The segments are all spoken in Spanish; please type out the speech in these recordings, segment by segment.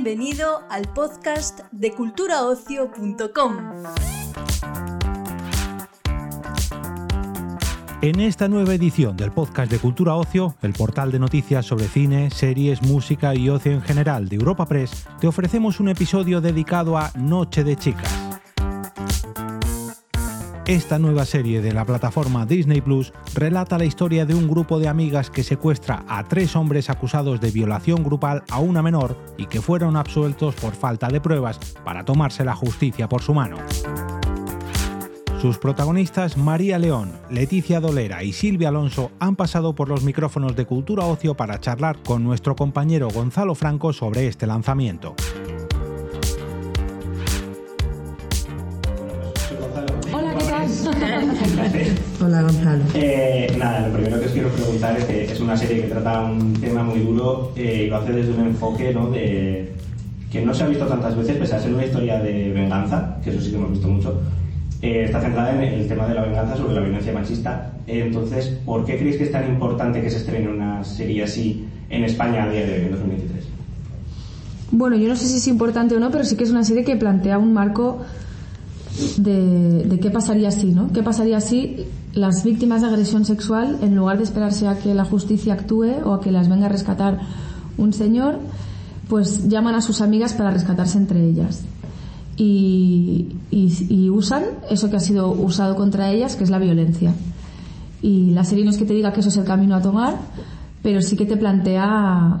Bienvenido al podcast de culturaocio.com. En esta nueva edición del podcast de Cultura Ocio, el portal de noticias sobre cine, series, música y ocio en general de Europa Press, te ofrecemos un episodio dedicado a Noche de Chicas. Esta nueva serie de la plataforma Disney Plus relata la historia de un grupo de amigas que secuestra a tres hombres acusados de violación grupal a una menor y que fueron absueltos por falta de pruebas para tomarse la justicia por su mano. Sus protagonistas María León, Leticia Dolera y Silvia Alonso han pasado por los micrófonos de Cultura Ocio para charlar con nuestro compañero Gonzalo Franco sobre este lanzamiento. Hola, Gonzalo. Eh, nada, lo primero que os quiero preguntar es que es una serie que trata un tema muy duro eh, y lo hace desde un enfoque ¿no? de, que no se ha visto tantas veces, pese a ser una historia de venganza, que eso sí que hemos visto mucho. eh, está centrada en el tema de la venganza sobre la violencia machista. Eh, entonces, ¿por qué creéis que es tan importante que se estrene una serie así en España a día de hoy, en 2023? Bueno, yo no sé si es importante o no, pero sí que es una serie que plantea un marco de, de qué pasaría si, ¿no? ¿Qué pasaría si las víctimas de agresión sexual, en lugar de esperarse a que la justicia actúe o a que las venga a rescatar un señor, pues llaman a sus amigas para rescatarse entre ellas? Y, y- y usan eso que ha sido usado contra ellas, que es la violencia. Y la serie no es que te diga que eso es el camino a tomar, pero sí que te plantea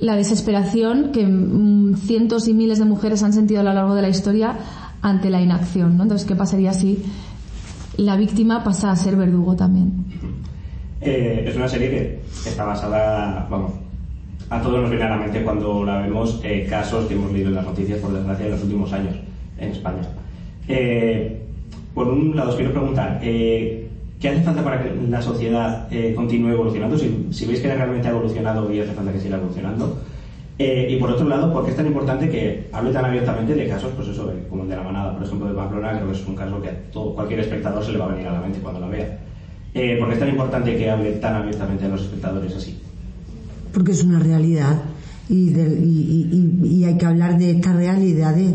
la desesperación que mm, cientos y miles de mujeres han sentido a lo largo de la historia ante la inacción. ¿no? Entonces, ¿qué pasaría si la víctima pasa a ser verdugo también? Eh, es una serie que está basada, vamos, a todos nos viene a la mente cuando la vemos eh, casos que hemos leído en las noticias, por desgracia, en los últimos años en España. Eh, por un lado, os quiero preguntar, ¿qué hace falta para que la sociedad continúe evolucionando? Si, si veis que realmente ha evolucionado y hace falta que siga evolucionando. Eh, y por otro lado, ¿por qué es tan importante que hable tan abiertamente de casos, pues eso, de- como el de la manada, por ejemplo, de Pamplona, creo que es un caso que a todo, cualquier espectador se le va a venir a la mente cuando la vea. Eh, ¿Por qué es tan importante que hable tan abiertamente a los espectadores así? Porque es una realidad y, del- y- y- hay que hablar de estas realidades. Eh,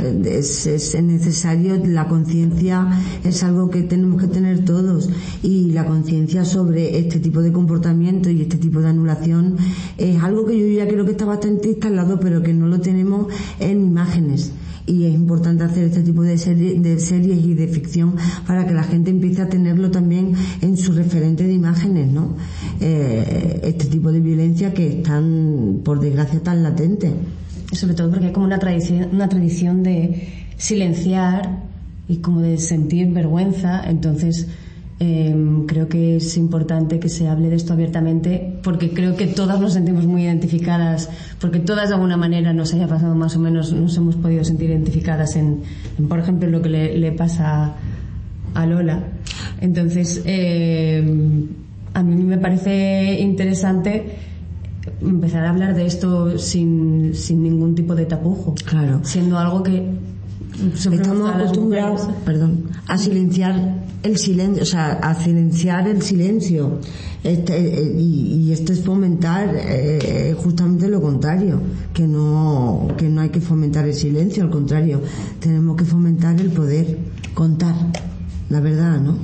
Es, es necesario, la conciencia es algo que tenemos que tener todos y la conciencia sobre este tipo de comportamiento y este tipo de anulación es algo que yo ya creo que está bastante instalado pero que no lo tenemos en imágenes y es importante hacer este tipo de, serie- de series y de ficción para que la gente empiece a tenerlo también en su referente de imágenes, ¿no? Eh, este tipo de violencia que están, por desgracia, tan latente. Sobre todo porque hay como una tradición, una tradición de silenciar y como de sentir vergüenza. Entonces, eh, creo que es importante que se hable de esto abiertamente porque creo que todas nos sentimos muy identificadas, porque todas de alguna manera nos haya pasado más o menos, nos hemos podido sentir identificadas en, por ejemplo, lo que le, le pasa a Lola. Entonces, eh, a mí me parece interesante empezar a hablar de esto sin, sin ningún tipo de tapujo. Claro. Siendo algo que Estamos acostumbrados, perdón, a silenciar el silencio, o sea, a silenciar el silencio. Este, eh, y, y esto es fomentar eh, justamente lo contrario, que no, que no hay que fomentar el silencio, al contrario, tenemos que fomentar el poder contar la verdad, ¿no?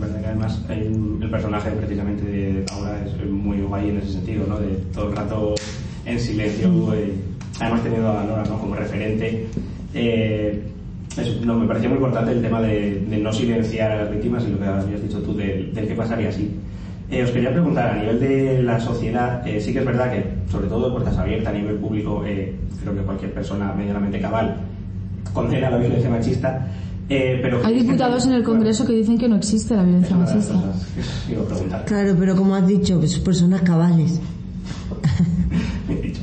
Verdad que además el personaje precisamente de ahora es muy guay en ese sentido, ¿no? De todo el rato en silencio. eh, además teniendo a Nora ¿no? como referente. Eh, es- no, me parecía muy importante el tema de, de no silenciar a las víctimas y lo que habías dicho tú del, del qué pasaría así. Eh, os quería preguntar, a nivel de la sociedad, eh, sí que es verdad que, sobre todo de puertas abiertas a nivel público, eh, creo que cualquier persona medianamente cabal condena la violencia machista, eh, pero... Hay diputados en el Congreso que dicen que no existe la violencia machista. que a. Claro, pero como has dicho, pues personas cabales. Bien dicho.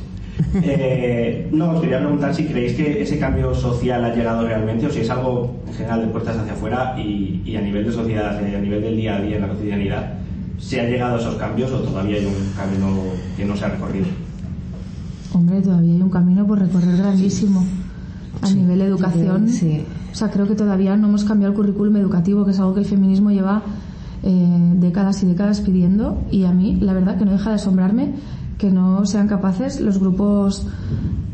Eh, no, os quería preguntar si creéis que ese cambio social ha llegado realmente o si es algo en general de puertas hacia afuera y, y a nivel de sociedad, eh, a nivel del día a día en la cotidianidad, si han llegado esos cambios o todavía hay un camino que no se ha recorrido. Hombre, todavía hay un camino por recorrer grandísimo. A nivel de educación. Sí. O sea, creo que todavía no hemos cambiado el currículum educativo, que es algo que el feminismo lleva eh, décadas y décadas pidiendo. Y a mí, la verdad, que no deja de asombrarme que no sean capaces los grupos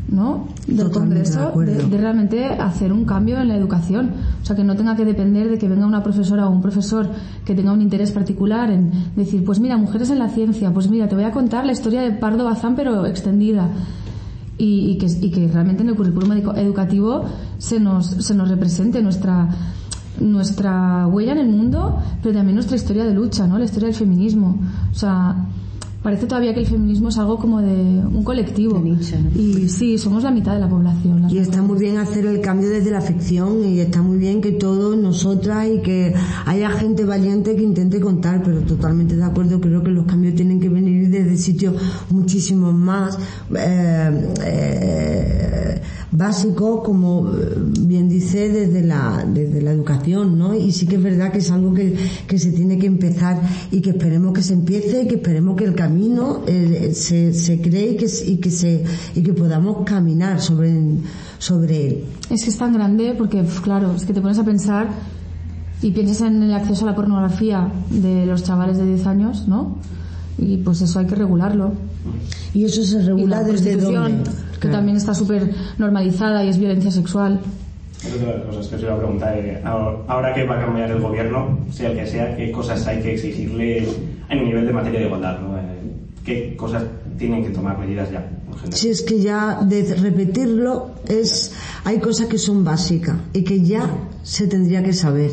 ¿no? del Totalmente de Congreso acuerdo. de, realmente hacer un cambio en la educación. O sea, que no tenga que depender de que venga una profesora o un profesor que tenga un interés particular en decir, pues mira, mujeres en la ciencia, pues mira, te voy a contar la historia de Pardo Bazán, pero extendida. Y, y que, y que realmente en el currículum edu- educativo se nos, se nos represente nuestra nuestra huella en el mundo, pero también nuestra historia de lucha, ¿no? La historia del feminismo. O sea, parece todavía que el feminismo es algo como de un colectivo. De nicho, ¿no? Y sí, somos la mitad de la población. Y está muy bien hacer el cambio desde la ficción y está muy bien que todos nosotras y que haya gente valiente que intente contar, pero totalmente de acuerdo, creo que los cambios tienen que venir desde sitios muchísimo más eh, eh, básicos, como eh, bien dice, desde la, desde la educación, ¿no? Y sí que es verdad que es algo que, que se tiene que empezar y que esperemos que se empiece y que esperemos que el camino eh, se, se cree y que, y que se y que podamos caminar sobre sobre él. Es que es tan grande porque, pf, claro, es que te pones a pensar y piensas en el acceso a la pornografía de los chavales de 10 años, ¿no? Y pues eso hay que regularlo. Y eso se Y regula la desde prostitución, dónde. que también está súper normalizada y es violencia sexual. Otra de las cosas que os iba a preguntar. eh, ahora- que va a cambiar el gobierno, sea el que sea, ¿qué cosas hay que exigirle a nivel de materia de igualdad? ¿no? Eh, ¿Qué cosas tienen que tomar medidas ya? Si es que ya de repetirlo es hay cosas que son básicas y que ya se tendría que saber.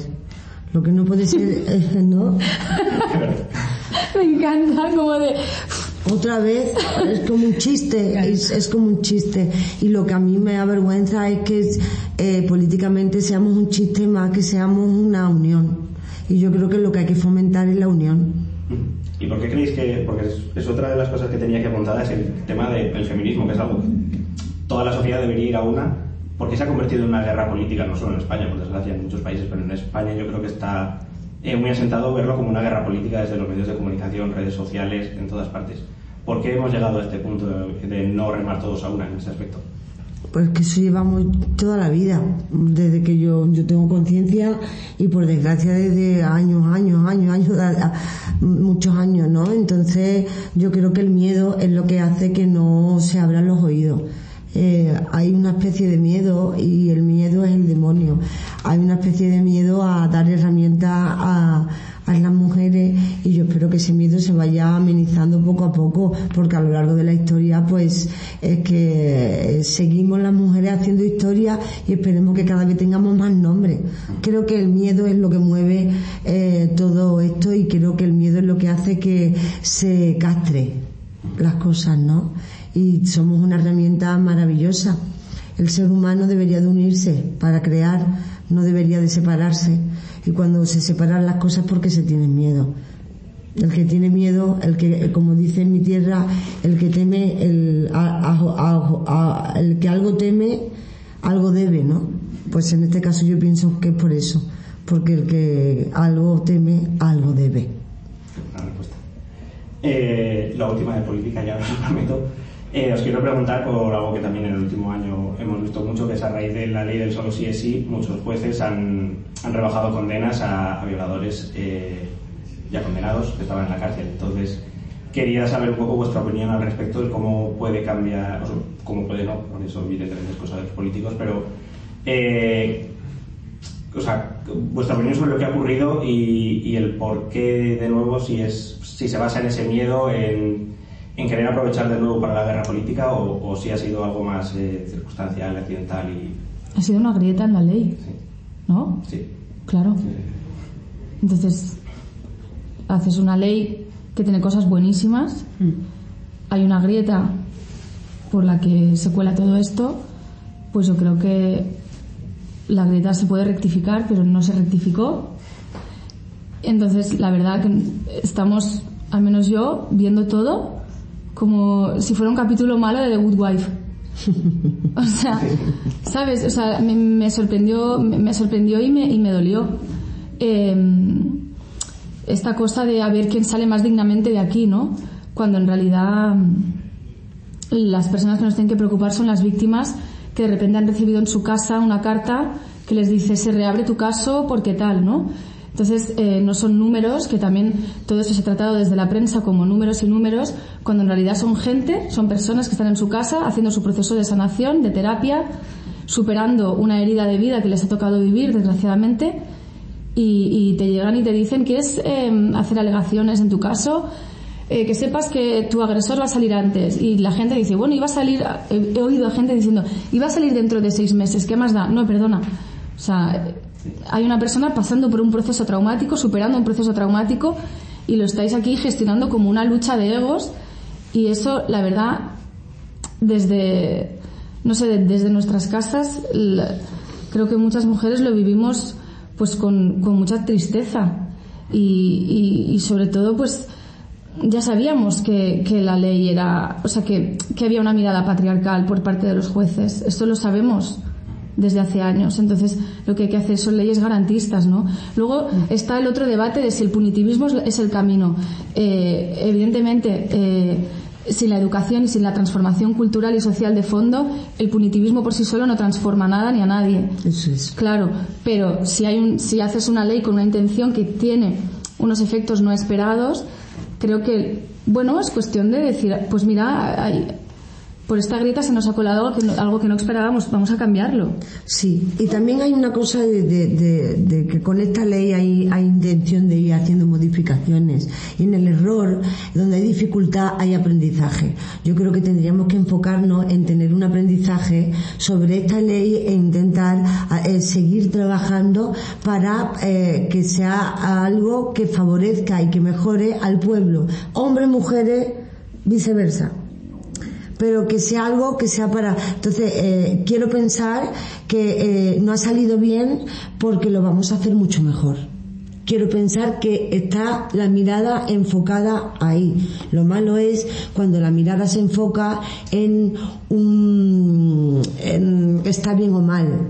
Lo que no puede ser, ¿no? Me encanta, como de... Otra vez es como un chiste, es, es como un chiste. Y lo que a mí me avergüenza es que eh, políticamente seamos un chiste más que seamos una unión. Y yo creo que lo que hay que fomentar es la unión. ¿Y por qué creéis que.? Porque es, es otra de las cosas que tenía que apuntar, es el tema de- del feminismo, que es algo que toda la sociedad debería ir a una, porque se ha convertido en una guerra política, no solo en España, por desgracia, en muchos países, pero en España yo creo que está eh, muy asentado verlo como una guerra política desde los medios de comunicación, redes sociales, en todas partes. ¿Por qué hemos llegado a este punto de, no remar todos a una en ese aspecto? Pues que eso llevamos toda la vida, desde que yo, yo tengo conciencia y por desgracia desde años, años, años, años, muchos años, ¿no? Entonces yo creo que el miedo es lo que hace que no se abran los oídos. Eh, hay una especie de miedo y el miedo es el demonio. Hay una especie de miedo a dar herramientas a, a las mujeres y yo espero que ese miedo se vaya amenizando porque a lo largo de la historia pues es que eh, seguimos las mujeres haciendo historia y esperemos que cada vez tengamos más nombres. Creo que el miedo es lo que mueve eh, todo esto y creo que el miedo es lo que hace que se castre las cosas, ¿no? Y somos una herramienta maravillosa. El ser humano debería de unirse para crear, no debería de separarse. Y cuando se separan las cosas porque se tienen miedo. El que tiene miedo, el que, como dice en mi tierra, el que teme, el, a- a- a- el que algo teme, algo debe, ¿no? Pues en este caso yo pienso que es por eso, porque el que algo teme, algo debe. Eh, la última de política, ya os prometo. Eh, os quiero preguntar por algo que también en el último año hemos visto mucho, que es a raíz de la ley del solo sí es sí, muchos jueces han, han rebajado condenas a, a violadores eh, ya condenados que estaban en la cárcel. Entonces, quería saber un poco vuestra opinión al respecto de cómo puede cambiar, o sea, cómo puede no, por eso evidentemente es cosa de los políticos, pero eh, o sea, vuestra opinión sobre lo que ha ocurrido y, y el por qué, de nuevo, si, es, si se basa en ese miedo, en, en querer aprovechar de nuevo para la guerra política o, o si ha sido algo más eh, circunstancial, accidental y... Ha sido una grieta en la ley, Sí, ¿no? sí. Claro. Entonces, haces una ley que tiene cosas buenísimas, hay una grieta por la que se cuela todo esto, pues yo creo que la grieta se puede rectificar, pero no se rectificó. Entonces, la verdad que estamos, al menos yo, viendo todo como si fuera un capítulo malo de The Good Wife. O sea, ¿sabes? O sea, me, me sorprendió, me, me sorprendió y me, y me dolió. Eh, esta cosa de a ver quién sale más dignamente de aquí, ¿no? Cuando en realidad mm, las personas que nos tienen que preocupar son las víctimas que de repente han recibido en su casa una carta que les dice se reabre tu caso porque tal, ¿no? Entonces, eh, no son números, que también todo eso se ha tratado desde la prensa como números y números, cuando en realidad son gente, son personas que están en su casa haciendo su proceso de sanación, de terapia, superando una herida de vida que les ha tocado vivir, desgraciadamente, y, te llegan y te dicen, ¿quieres eh, hacer alegaciones en tu caso? Eh, que sepas que tu agresor va a salir antes. Y la gente dice, bueno, iba a salir, he, oído a gente diciendo, iba a salir dentro de seis meses, ¿qué más da? No, perdona. O sea, hay una persona pasando por un proceso traumático, superando un proceso traumático, y lo estáis aquí gestionando como una lucha de egos. Y eso, la verdad, desde, no sé, desde nuestras casas, creo que muchas mujeres lo vivimos pues con, con mucha tristeza. Y, y, y sobre todo, pues, ya sabíamos que, que, la ley era, o sea, que, que, había una mirada patriarcal por parte de los jueces. Esto lo sabemos desde hace años. Entonces, lo que hay que hacer son leyes garantistas, ¿no? Luego está el otro debate de si el punitivismo es el camino. Eh, evidentemente, eh, sin la educación y sin la transformación cultural y social de fondo, el punitivismo por sí solo no transforma nada ni a nadie. Eso es. Claro, pero si, hay un, si haces una ley con una intención que tiene unos efectos no esperados, creo que, bueno, es cuestión de decir, pues mira, hay, por esta grieta se nos ha colado algo que, no, esperábamos, vamos a cambiarlo. Sí, y también hay una cosa de, que con esta ley hay, intención de ir haciendo modificaciones. Y en el error, donde hay dificultad, hay aprendizaje. Yo creo que tendríamos que enfocarnos en tener un aprendizaje sobre esta ley e intentar eh, seguir trabajando para eh, que sea algo que favorezca y que mejore al pueblo, hombres, mujeres, viceversa pero que sea algo que sea para... Entonces, eh, quiero pensar que eh, no ha salido bien porque lo vamos a hacer mucho mejor. Quiero pensar que está la mirada enfocada ahí. Lo malo es cuando la mirada se enfoca en un... En, está bien o mal.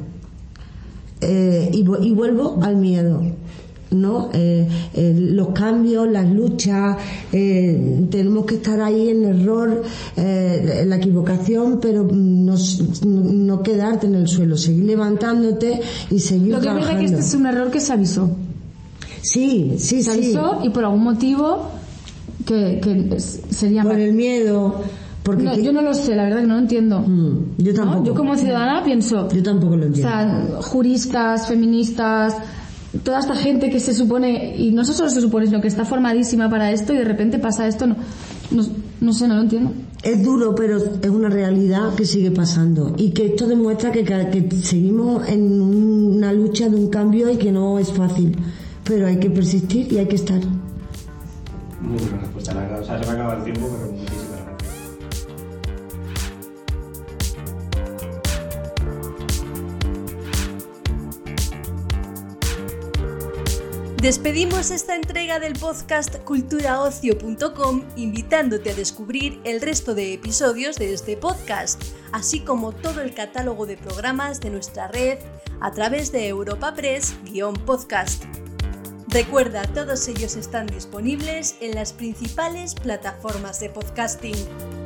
Eh, y, y vuelvo al miedo ¿no? Eh, eh, los cambios, las luchas, eh, tenemos que estar ahí en error, en la equivocación, pero no, no, quedarte en el suelo, seguir levantándote y seguir Lo que trabajando. es que este es un error que se avisó. Sí, sí, se avisó y por algún motivo que, que sería... Por el miedo... Porque yo no lo sé, la verdad que no lo entiendo. Mm, yo tampoco. Yo como ciudadana pienso... Yo tampoco lo entiendo. O sea, juristas, feministas, toda esta gente que se supone, y no solo se supone, sino que está formadísima para esto y de repente pasa esto, no, no, sé, no lo entiendo. Es duro, pero es una realidad que sigue pasando y que esto demuestra que, que seguimos en una lucha de un cambio y que no es fácil, pero hay que persistir y hay que estar. Muy buena respuesta, la verdad. O sea, se me acaba el tiempo, Despedimos esta entrega del podcast culturaocio.com invitándote a descubrir el resto de episodios de este podcast, así como todo el catálogo de programas de nuestra red a través de Europa Press-podcast. Recuerda, todos ellos están disponibles en las principales plataformas de podcasting.